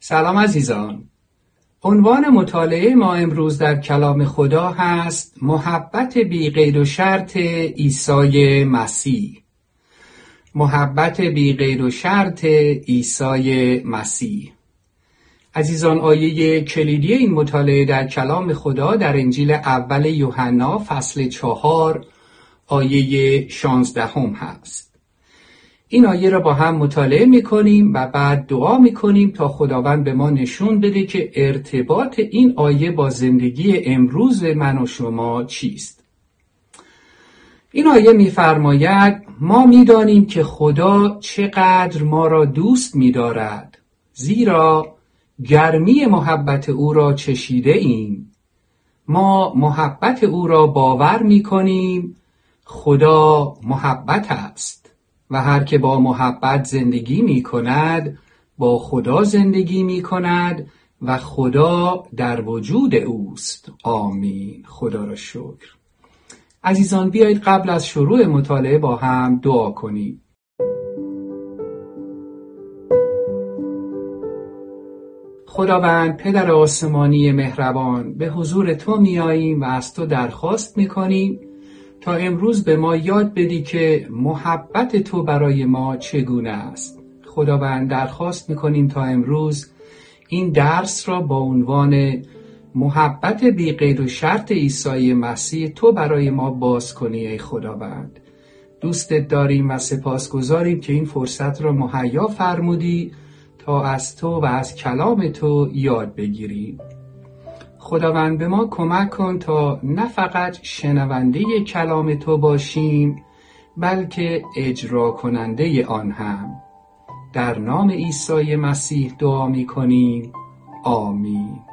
سلام عزیزان. عنوان مطالعه ما امروز در کلام خدا هست محبت بی غیر و شرط عیسی مسیح. محبت بی غیر و شرط عیسی مسیح. عزیزان آیه کلیدی این مطالعه در کلام خدا در انجیل اول یوحنا فصل چهار آیه شانزدهم هست. این آیه را با هم مطالعه می‌کنیم و بعد دعا می‌کنیم تا خداوند به ما نشون بده که ارتباط این آیه با زندگی امروز من و شما چیست. این آیه میفرماید ما می‌دانیم که خدا چقدر ما را دوست میدارد. زیرا گرمی محبت او را چشیده ایم ما محبت او را باور می‌کنیم خدا محبت است. و هر که با محبت زندگی می کند با خدا زندگی می کند و خدا در وجود اوست. آمین. خدا را شکر. عزیزان بیایید قبل از شروع مطالعه با هم دعا کنیم. خداوند پدر آسمانی مهربان به حضور تو میاییم و از تو درخواست می‌کنیم تا امروز به ما یاد بدی که محبت تو برای ما چگونه است. خداوند درخواست می‌کنیم تا امروز این درس را با عنوان محبت بی غیر و شرط عیسی مسیح تو برای ما باز کنی ای خداوند. دوستت داریم و سپاسگزاریم که این فرصت را مهیا فرمودی تا از تو و از کلام تو یاد بگیریم. خداوند به ما کمک کن تا نه فقط شنونده کلام تو باشیم بلکه اجرا کننده آن هم. در نام عیسی مسیح دعا می کنیم آمین.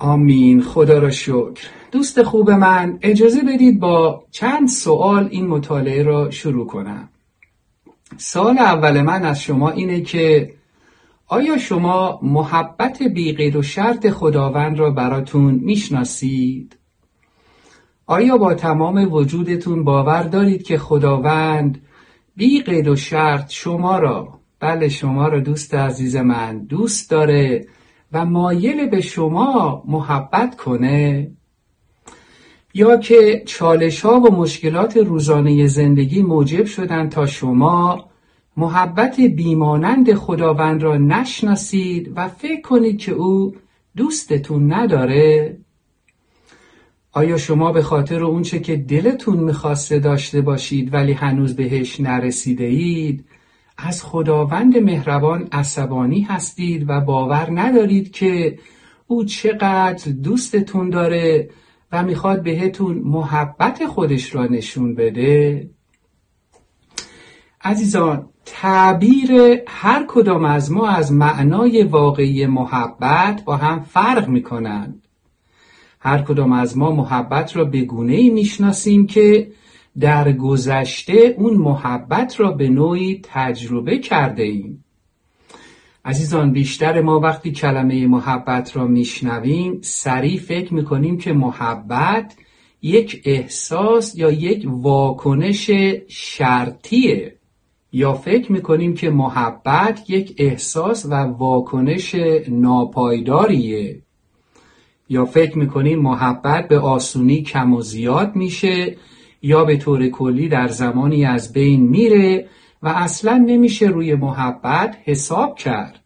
آمین. خدا را شکر. دوست خوب من اجازه بدید با چند سوال این مطالعه را شروع کنم. سال اول من از شما اینه که آیا شما محبت بی و شرط خداوند را براتون می‌شناسید؟ آیا با تمام وجودتون باور دارید که خداوند بی قید و شرط شما را بله شما را دوست عزیز من دوست داره و مایل به شما محبت کنه. یا که چالش ها و مشکلات روزانه زندگی موجب شدن تا شما محبت بیمانند خداوند را نشناسید و فکر کنید که او دوستتون نداره. آیا شما به خاطر اونچه که دلتون می‌خواسته داشته باشید ولی هنوز بهش نرسیده اید از خداوند مهربان عصبانی هستید و باور ندارید که او چقدر دوستتون داره و می‌خواد بهتون محبت خودش را نشون بده عزیزان تعبیر هر کدام از ما از معنای واقعی محبت با هم فرق می کنند. هر کدام از ما محبت را به گونه ای می‌شناسیم که در گذشته اون محبت را به نوعی تجربه کرده ایم. عزیزان بیشتر ما وقتی کلمه محبت را میشنویم سریع فکر می‌کنیم که محبت یک احساس یا یک واکنش شرطیه یا فکر می‌کنیم که محبت یک احساس و واکنش ناپایداریه یا فکر می‌کنیم محبت به آسونی کم و زیاد میشه یا به طور کلی در زمانی از بین میره و اصلا نمیشه روی محبت حساب کرد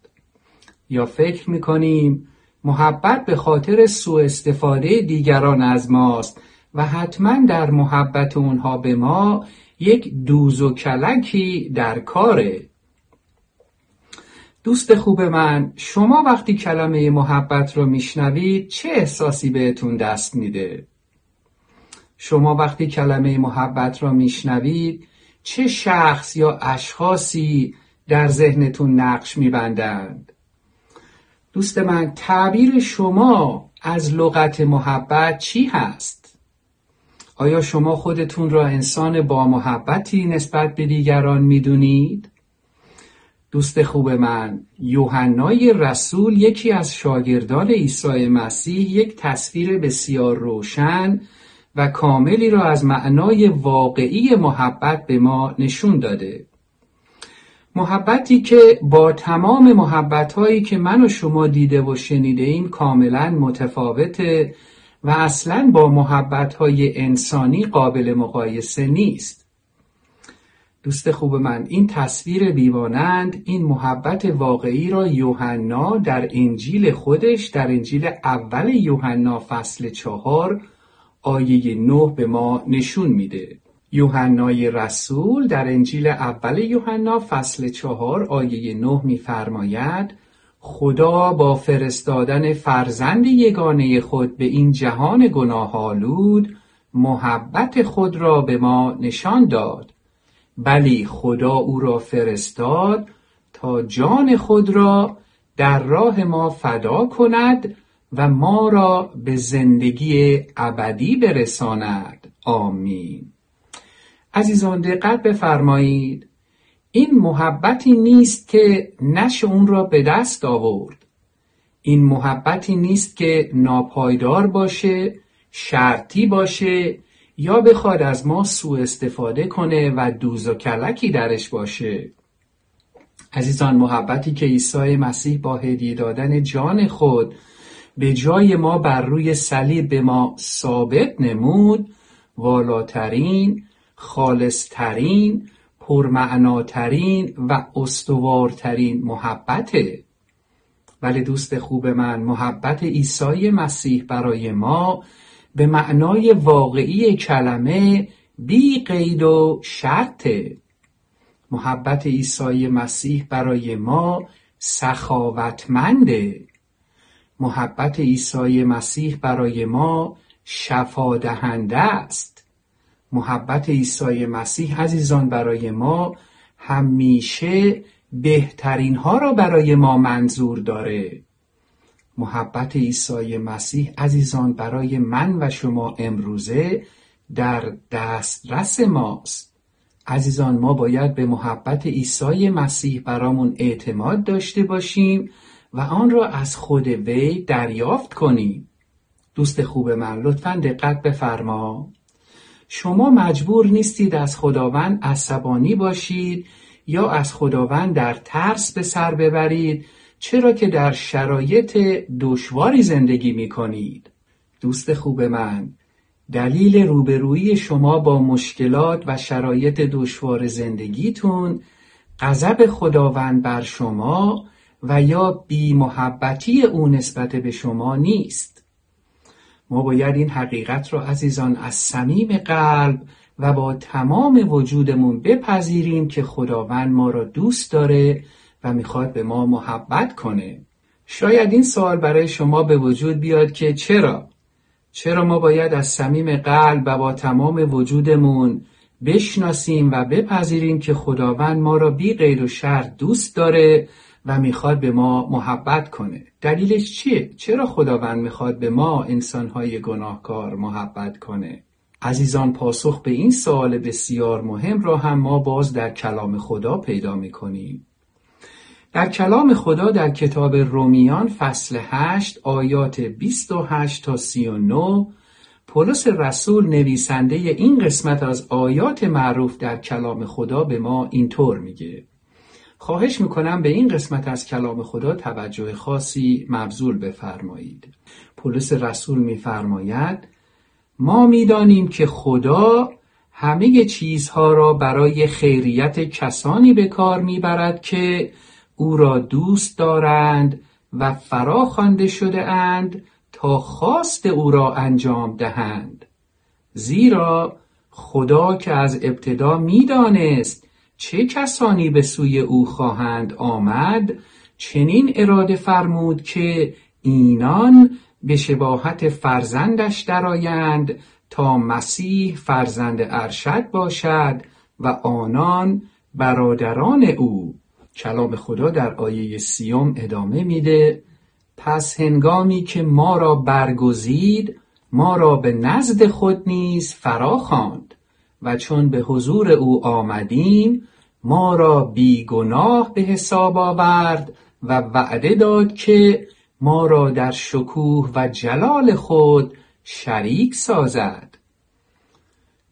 یا فکر می‌کنیم محبت به خاطر سوء استفاده دیگران از ماست و حتما در محبت اونها به ما یک دوز و کلکی در کاره دوست خوب من شما وقتی کلمه محبت رو میشنوید چه احساسی بهتون دست میده؟ شما وقتی کلمه محبت را میشنوید چه شخص یا اشخاصی در ذهنتون نقش میبندند؟ دوست من تعبیر شما از لغت محبت چی هست؟ آیا شما خودتون را انسان با محبتی نسبت به دیگران می‌دونید؟ دوست خوب من یوحنای رسول یکی از شاگردان عیسی مسیح یک تصویر بسیار روشن و کاملی را از معنای واقعی محبت به ما نشون داده. محبتی که با تمام محبت هایی که من و شما دیده و شنیده ایم کاملا متفاوته و اصلا با محبت های انسانی قابل مقایسه نیست. دوست خوب من این تصویر بیوانند این محبت واقعی را یوحنا در انجیل خودش در انجیل اول یوحنا فصل چهار آیه نه به ما نشون میده. یوحنای رسول در انجیل اول یوحنا فصل چهار آیه نه میفرماید خدا با فرستادن فرزند یگانه خود به این جهان گناه آلود محبت خود را به ما نشان داد. بلی خدا او را فرستاد تا جان خود را در راه ما فدا کند و ما را به زندگی ابدی برساند. آمین. عزیزان دقت بفرمایید. این محبتی نیست که نش اون را به دست آورد. این محبتی نیست که ناپایدار باشه شرطی باشه یا بخواد از ما سوء استفاده کنه و دوز و کلکی درش باشه. عزیزان محبتی که عیسی مسیح با هدیه دادن جان خود به جای ما بر روی صلیب ما ثابت نمود والاترین خالصترین پرمعناترین و استوارترین محبته. ولی دوست خوب من محبت عیسی مسیح برای ما به معنای واقعی کلمه بی قید و شرطه. محبت عیسی مسیح برای ما سخاوتمنده. محبت عیسی مسیح برای ما شفا دهنده است. محبت عیسی مسیح عزیزان برای ما همیشه بهترین ها را برای ما منظور داره. محبت عیسی مسیح عزیزان برای من و شما امروزه در دسترس ماست. عزیزان ما باید به محبت عیسی مسیح برامون اعتماد داشته باشیم و آن را از خود وی دریافت کنیم دوست خوب من لطفا دقت بفرما. شما مجبور نیستید از خداوند عصبانی باشید یا از خداوند در ترس به سر ببرید چرا که در شرایط دشواری زندگی می کنید دوست خوب من دلیل روبرویی شما با مشکلات و شرایط دشوار زندگیتون غضب خداوند بر شما و یا بی محبتی او نسبت به شما نیست. ما باید این حقیقت را عزیزان از صمیم قلب و با تمام وجودمون بپذیریم که خداوند ما را دوست داره و می‌خواد به ما محبت کنه. شاید این سوال برای شما به وجود بیاد که چرا؟ چرا ما باید از صمیم قلب و با تمام وجودمون بشناسیم و بپذیریم که خداوند ما را بی غیر و شرط دوست داره و می‌خواد به ما محبت کنه دلیلش چیه؟ چرا خداوند می‌خواد به ما انسانهای گناهکار محبت کنه؟ عزیزان پاسخ به این سوال بسیار مهم را هم ما باز در کلام خدا پیدا می‌کنیم در کلام خدا در کتاب رومیان فصل 8 آیات 28 تا 39 پولس رسول نویسنده این قسمت از آیات معروف در کلام خدا به ما اینطور میگه خواهش می‌کنم به این قسمت از کلام خدا توجه خاصی مبذول بفرمایید. پولس رسول میفرماید ما می‌دانیم که خدا همه چیزها را برای خیریت کسانی به کار می‌برد که او را دوست دارند و فرا خوانده شده اند تا خواست او را انجام دهند. زیرا خدا که از ابتدا می‌دانست چه کسانی به سوی او خواهند آمد چنین اراده فرمود که اینان به شباهت فرزندش درآیند تا مسیح فرزند ارشد باشد و آنان برادران او. کلام خدا در آیه سیوم ادامه میده پس هنگامی که ما را برگزید ما را به نزد خود نیز فرا خواند. و چون به حضور او آمدیم ما را بیگناه به حساب آورد و وعده داد که ما را در شکوه و جلال خود شریک سازد.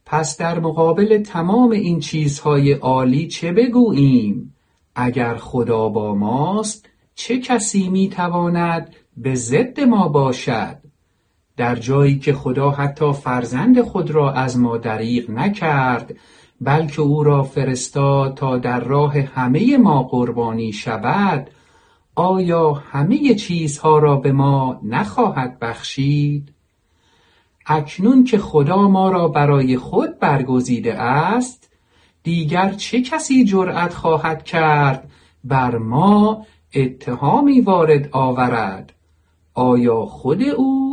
پس در مقابل تمام این چیزهای عالی چه بگوییم؟ اگر خدا با ماست چه کسی می‌تواند به ضد ما باشد؟ در جایی که خدا حتی فرزند خود را از ما دریغ نکرد بلکه او را فرستاد تا در راه همه ما قربانی شود آیا همه چیزها را به ما نخواهد بخشید؟ اکنون که خدا ما را برای خود برگزیده است دیگر چه کسی جرأت خواهد کرد بر ما اتهامی وارد آورد؟ آیا خود او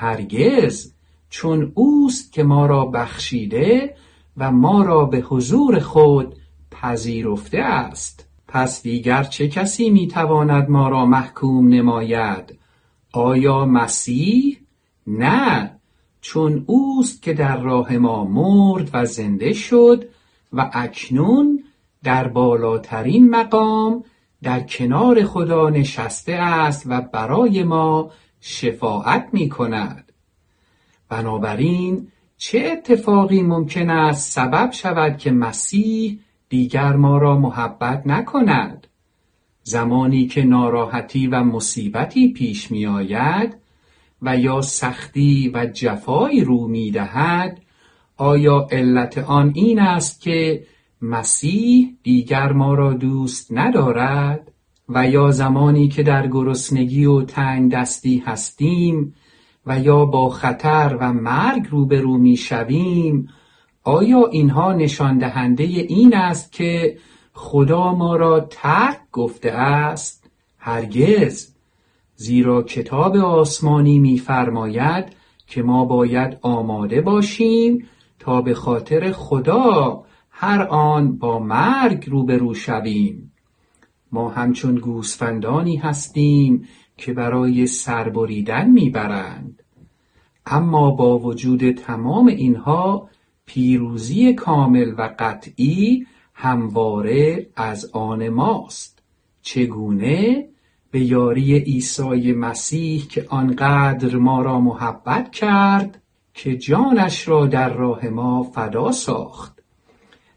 هرگز چون اوست که ما را بخشیده و ما را به حضور خود پذیرفته است. پس دیگر چه کسی می‌تواند ما را محکوم نماید؟ آیا مسیح؟ نه چون اوست که در راه ما مرد و زنده شد و اکنون در بالاترین مقام در کنار خدا نشسته است و برای ما شفاعت می کند بنابراین چه اتفاقی ممکن است سبب شود که مسیح دیگر ما را محبت نکند؟ زمانی که ناراحتی و مصیبتی پیش می آید و یا سختی و جفایی رو می دهد آیا علت آن این است که مسیح دیگر ما را دوست ندارد؟ و یا زمانی که در گرسنگی و تنگ دستی هستیم و یا با خطر و مرگ روبرو می شویم آیا اینها نشان دهنده این است که خدا ما را ترک گفته است؟ هرگز. زیرا کتاب آسمانی می‌فرماید که ما باید آماده باشیم تا به خاطر خدا هر آن با مرگ روبرو شویم. ما همچون گوسفندانی هستیم که برای سربریدن می‌برند. اما با وجود تمام اینها پیروزی کامل و قطعی همواره از آن ماست. چگونه؟ به یاری عیسی مسیح که آنقدر ما را محبت کرد که جانش را در راه ما فدا ساخت.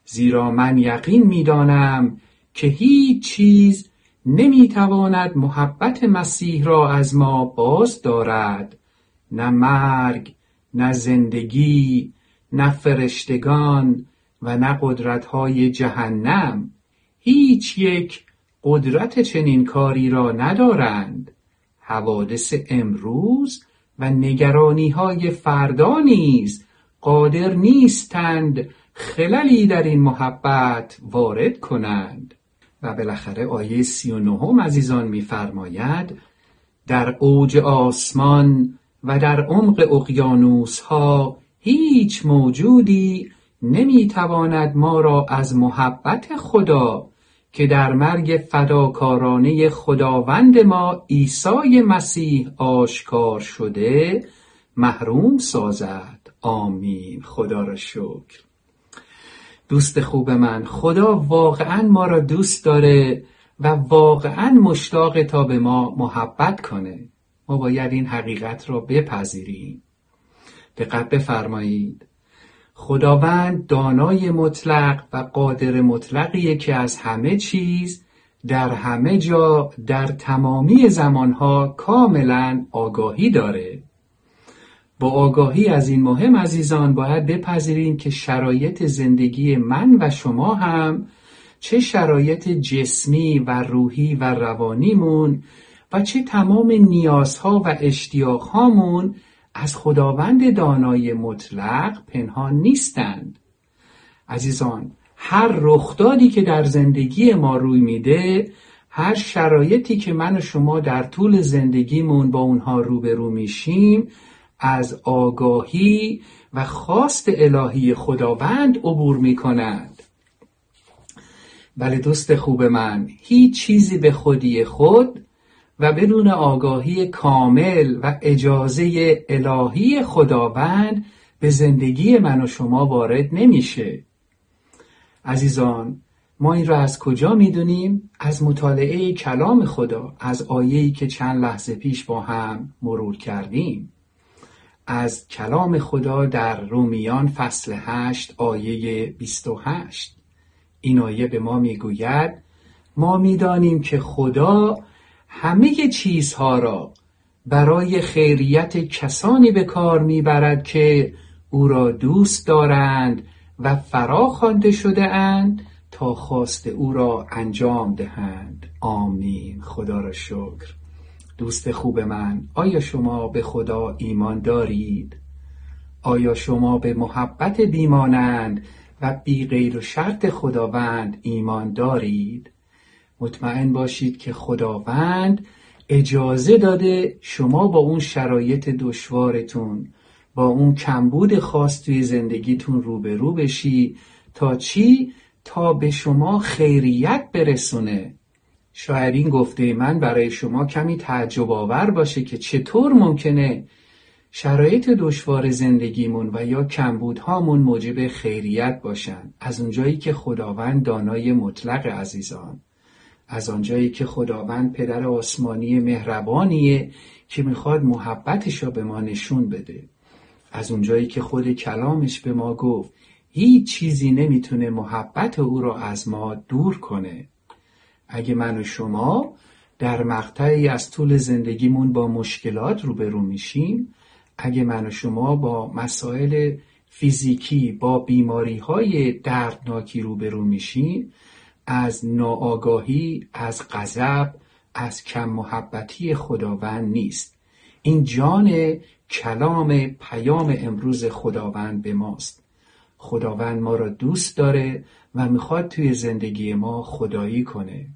زیرا من یقین می‌دانم که هیچ چیز نمی‌تواند محبت مسیح را از ما باز دارد. نه مرگ نه زندگی نه فرشتگان و نه قدرتهای جهنم. هیچ یک قدرت چنین کاری را ندارند. حوادث امروز و نگرانی های فردا نیز قادر نیستند خللی در این محبت وارد کنند. و بالاخره آیه سی و نهم عزیزان میفرماید در اوج آسمان و در عمق اقیانوس ها هیچ موجودی نمی‌تواند ما را از محبت خدا که در مرگ فداکارانه خداوند ما عیسی مسیح آشکار شده محروم سازد. آمین. خدا را شکر. دوست خوب من. خدا واقعا ما را دوست داره و واقعا مشتاق تا به ما محبت کنه. ما باید این حقیقت را بپذیریم. دقت بفرمایید. خداوند دانای مطلق و قادر مطلقیه که از همه چیز در همه جا در تمامی زمانها کاملا آگاهی داره. با آگاهی از این مهم عزیزان باید بپذیریم که شرایط زندگی من و شما هم چه شرایط جسمی و روحی و روانیمون و چه تمام نیازها و اشتیاقهامون از خداوند دانای مطلق پنهان نیستند. عزیزان هر رخدادی که در زندگی ما روی میده هر شرایطی که من و شما در طول زندگیمون با اونها روبرو میشیم از آگاهی و خواست الهی خداوند عبور می‌کنند بله دوست خوب من هیچ چیزی به خودی خود و بدون آگاهی کامل و اجازه الهی خداوند به زندگی من و شما وارد نمیشه. عزیزان ما این را از کجا می‌دونیم؟ از مطالعه کلام خدا از آیه‌ای که چند لحظه پیش با هم مرور کردیم. از کلام خدا در رومیان فصل 8 آیه 28 این آیه به ما می‌گوید ما می‌دانیم که خدا همه چیزها را برای خیریت کسانی به کار می‌برد که او را دوست دارند و فرا خوانده شده اند تا خواست او را انجام دهند. آمین. خدا را شکر. دوست خوب من آیا شما به خدا ایمان دارید؟ آیا شما به محبت بیمانند و بی غیر و شرط خداوند ایمان دارید؟ مطمئن باشید که خداوند اجازه داده شما با اون شرایط دشوارتون با اون کمبود خاص توی زندگیتون روبرو بشی تا چی؟ تا به شما خیریت برسونه. شاید این گفته من برای شما کمی تعجب آور باشه که چطور ممکنه شرایط دشوار زندگیمون و یا کمبودهامون موجب خیریت باشن. از اونجایی که خداوند دانای مطلق عزیزان از آنجایی که خداوند پدر آسمانی مهربانیه که می‌خواد محبتش را به ما نشون بده. از اونجایی که خود کلامش به ما گفت هیچ چیزی نمی‌تونه محبت او را از ما دور کنه. اگه من و شما در مقطعی از طول زندگیمون با مشکلات روبرو میشیم اگه من و شما با مسائل فیزیکی با بیماری های دردناکی روبرو میشیم از ناآگاهی از غضب از کم محبتی خداوند نیست. این جان کلام پیام امروز خداوند به ماست. خداوند ما را دوست داره و می‌خواد توی زندگی ما خدایی کنه.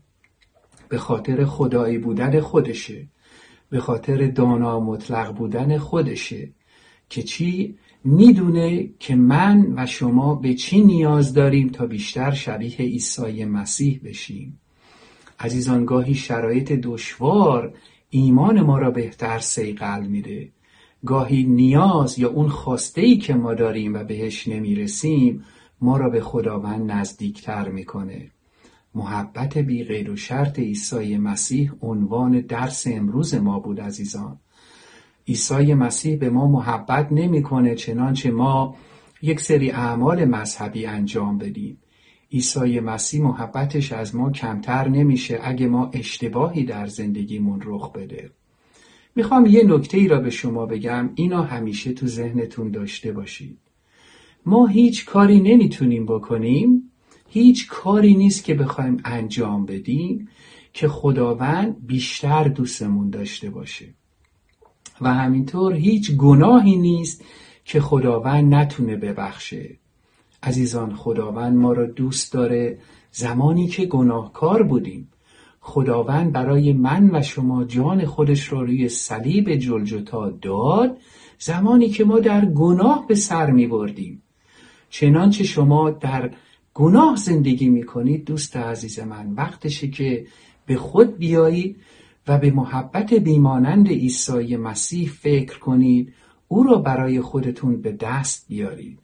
به خاطر خدایی بودن خودشه به خاطر دانا مطلق بودن خودشه. که چی؟ می‌دونه که من و شما به چی نیاز داریم تا بیشتر شبیه عیسی مسیح بشیم. عزیزان گاهی شرایط دشوار ایمان ما را بهتر سیقل میده. گاهی نیاز یا اون خواسته ای که ما داریم و بهش نمی‌رسیم ما را به خداوند نزدیکتر می‌کنه. محبت بی غیر و شرط عیسی مسیح عنوان درس امروز ما بود عزیزان. عیسی مسیح به ما محبت نمی‌کنه چنانچه ما یک سری اعمال مذهبی انجام بدیم. عیسی مسیح محبتش از ما کمتر نمیشه اگه ما اشتباهی در زندگیمون رخ بده. می‌خوام یه نکته ای را به شما بگم اینا همیشه تو ذهنتون داشته باشید. ما هیچ کاری نمی‌تونیم بکنیم هیچ کاری نیست که بخوایم انجام بدیم که خداوند بیشتر دوستمون داشته باشه. و همینطور هیچ گناهی نیست که خداوند نتونه ببخشه. عزیزان خداوند ما را دوست داره زمانی که گناهکار بودیم. خداوند برای من و شما جان خودش را روی صلیب جلجتا داد زمانی که ما در گناه به سر می بردیم چنانچه شما در گناه زندگی می کنید دوست عزیز من. وقتشه که به خود بیایید و به محبت بیمانند عیسی مسیح فکر کنید. او را برای خودتون به دست بیارید.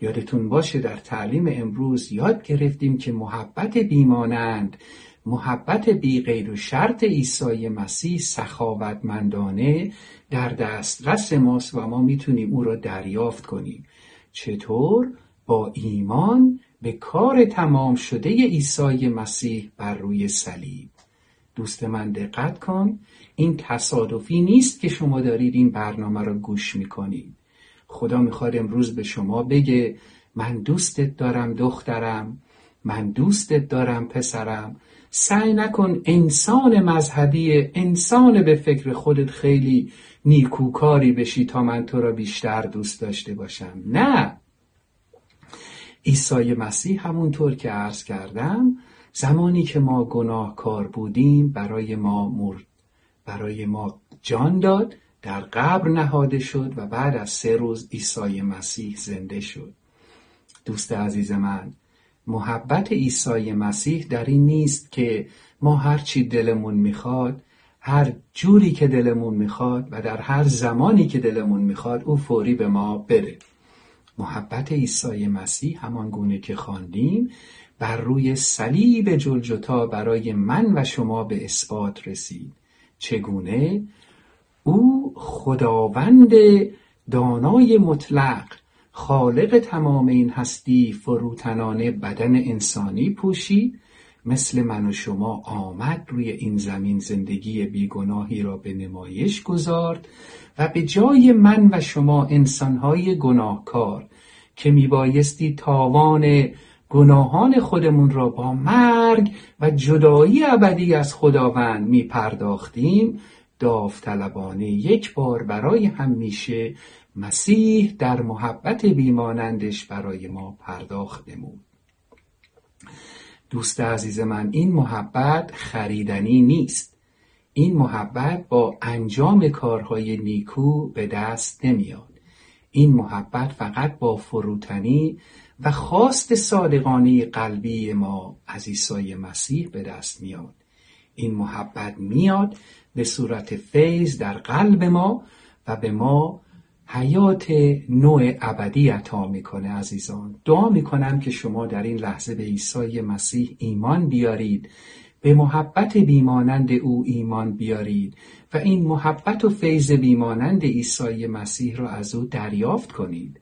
یادتون باشه در تعلیم امروز یاد گرفتیم که محبت بیمانند محبت بی غیر و شرط عیسی مسیح سخاوتمندانه در دسترس ماست و ما می‌تونیم او را دریافت کنیم. چطور؟ با ایمان به کار تمام شده عیسی مسیح بر روی صلیب. دوست من دقت کن این تصادفی نیست که شما دارید این برنامه رو گوش می‌کنید. خدا می‌خواد امروز به شما بگه من دوستت دارم دخترم من دوستت دارم پسرم. سعی نکن انسان مذهبی انسان به فکر خودت خیلی نیکوکاری بشی تا من تو را بیشتر دوست داشته باشم. نه! عیسی مسیح همونطور که عرض کردم زمانی که ما گناهکار بودیم برای ما مرد برای ما جان داد در قبر نهاده شد و بعد از سه روز عیسی مسیح زنده شد. دوست عزیز من محبت عیسی مسیح در این نیست که ما هر چی دلمون می‌خواد هر جوری که دلمون می‌خواد و در هر زمانی که دلمون می‌خواد او فوری به ما بده. محبت عیسی مسیح همان گونه که خواندیم بر روی صلیب جلجتا برای من و شما به اثبات رسید. چگونه؟ او خداوند دانای مطلق خالق تمام این هستی فروتنانه بدن انسانی پوشید مثل من و شما آمد روی این زمین زندگی بیگناهی را به نمایش گذارد و به جای من و شما انسانهای گناهکار که میبایستی تاوان گناهان خودمون را با مرگ و جدایی ابدی از خداوند می پرداختیم داوطلبانه یک بار برای همیشه مسیح در محبت بیمانندش برای ما پرداخت نمود. دوست عزیز من این محبت خریدنی نیست. این محبت با انجام کارهای نیکو به دست نمیاد. این محبت فقط با فروتنی و خواست صادقانه قلبی ما از عیسی مسیح به دست میاد. این محبت میاد به صورت فیض در قلب ما و به ما حیات نوع ابدی عطا می‌کنه عزیزان. دعا می‌کنم که شما در این لحظه به عیسی مسیح ایمان بیارید به محبت بیمانند او ایمان بیارید و این محبت و فیض بیمانند عیسی مسیح را از او دریافت کنید.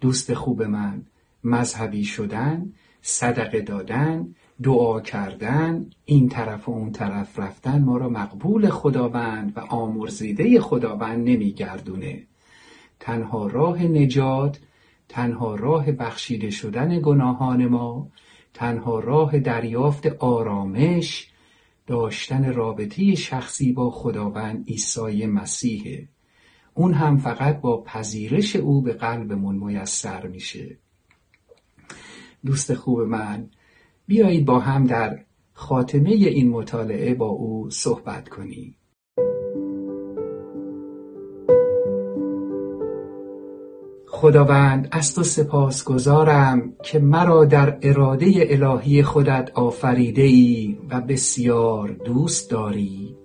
دوست خوب من مذهبی شدن صدقه دادن دعا کردن این طرف و اون طرف رفتن ما را مقبول خداوند و آمرزیده خداوند نمیگردونه. تنها راه نجات تنها راه بخشیده شدن گناهان ما تنها راه دریافت آرامش داشتن رابطه شخصی با خداوند عیسی مسیحه اون هم فقط با پذیرش او به قلبمون میسر میشه. دوست خوب من بیایید با هم در خاتمه این مطالعه با او صحبت کنیم. خداوند از تو سپاس گذارم که مرا در اراده الهی خودت آفریده ای و بسیار دوست داری.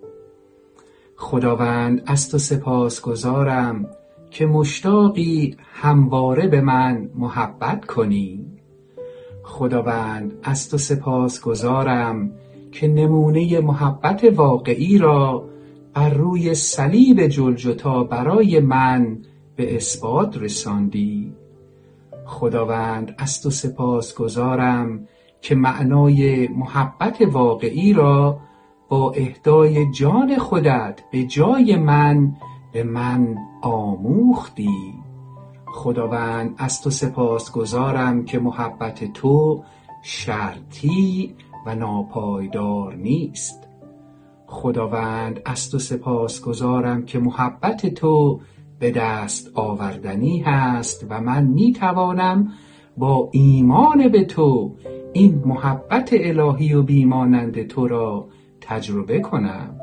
خداوند از تو سپاس گذارم که مشتاقی همواره به من محبت کنی. خداوند از تو سپاس گذارم که نمونه محبت واقعی را بر روی صلیب جلجتا برای من به اثبات رساندی. خداوند از تو سپاس گذارم که معنای محبت واقعی را با اهدای جان خودت به جای من به من آموختی. خداوند از تو سپاس گذارم که محبت تو شرطی و ناپایدار نیست. خداوند از تو سپاس گذارم که محبت تو به دست آوردنی هست و من می توانم با ایمان به تو این محبت الهی و بیمانند تو را تجربه کنم.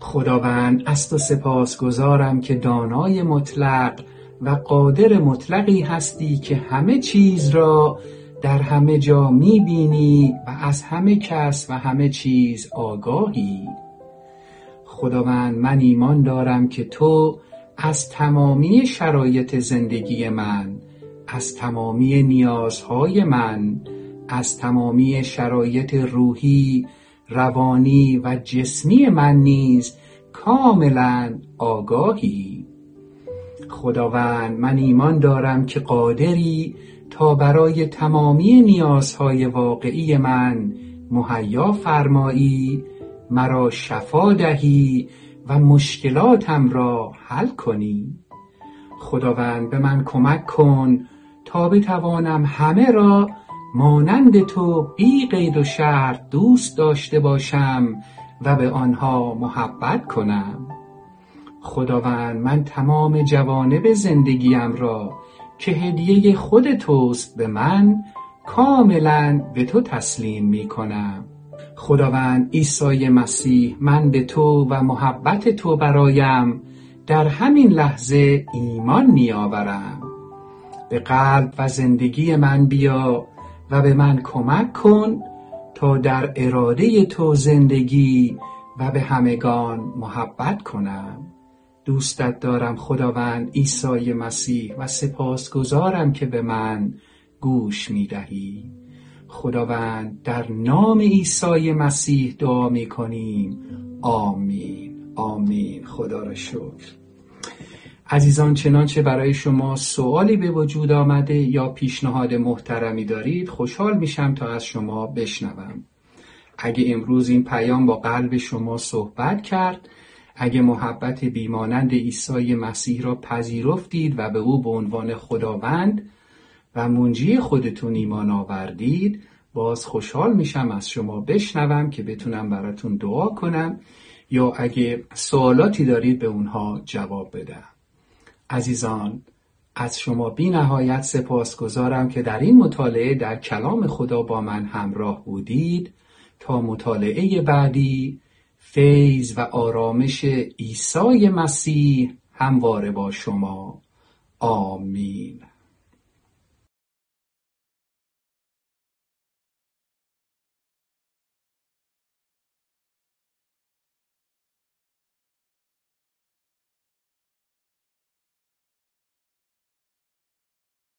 خداوند از تو سپاس گذارم که دانای مطلق و قادر مطلقی هستی که همه چیز را در همه جا می بینی و از همه کس و همه چیز آگاهی. خداوند من ایمان دارم که تو از تمامی شرایط زندگی من از تمامی نیازهای من از تمامی شرایط روحی روانی و جسمی من نیز کاملا آگاهی. خداوند من ایمان دارم که قادری تا برای تمامی نیازهای واقعی من مهیا فرمایی مرا شفا دهی و مشکلاتم را حل کنی. خداوند به من کمک کن تا بتوانم همه را مانند تو بی قید و شرط دوست داشته باشم و به آنها محبت کنم. خداوند من تمام جوانب زندگیم را که هدیه خود توست به من کاملا به تو تسلیم می کنم خداوند عیسی مسیح من به تو و محبت تو برایم در همین لحظه ایمان می آورم به قلب و زندگی من بیا و به من کمک کن تا در اراده تو زندگی و به همگان محبت کنم. دوستت دارم خداوند عیسی مسیح و سپاسگزارم که به من گوش می دهی خداوند در نام عیسی مسیح دعا می کنیم آمین. آمین. خدا را شکر. عزیزان چنانچه برای شما سوالی به وجود آمده یا پیشنهاد محترمی دارید خوشحال میشم تا از شما بشنوم. اگه امروز این پیام با قلب شما صحبت کرد اگه محبت بیمانند عیسی مسیح را پذیرفتید و به او به عنوان خداوند و منجی خودتون ایمان آوردید باز خوشحال میشم از شما بشنوم که بتونم براتون دعا کنم یا اگه سوالاتی دارید به اونها جواب بدم. عزیزان از شما بی نهایت سپاس گذارم که در این مطالعه در کلام خدا با من همراه بودید. تا مطالعه بعدی فیض و آرامش عیسی مسیح همواره با شما. آمین.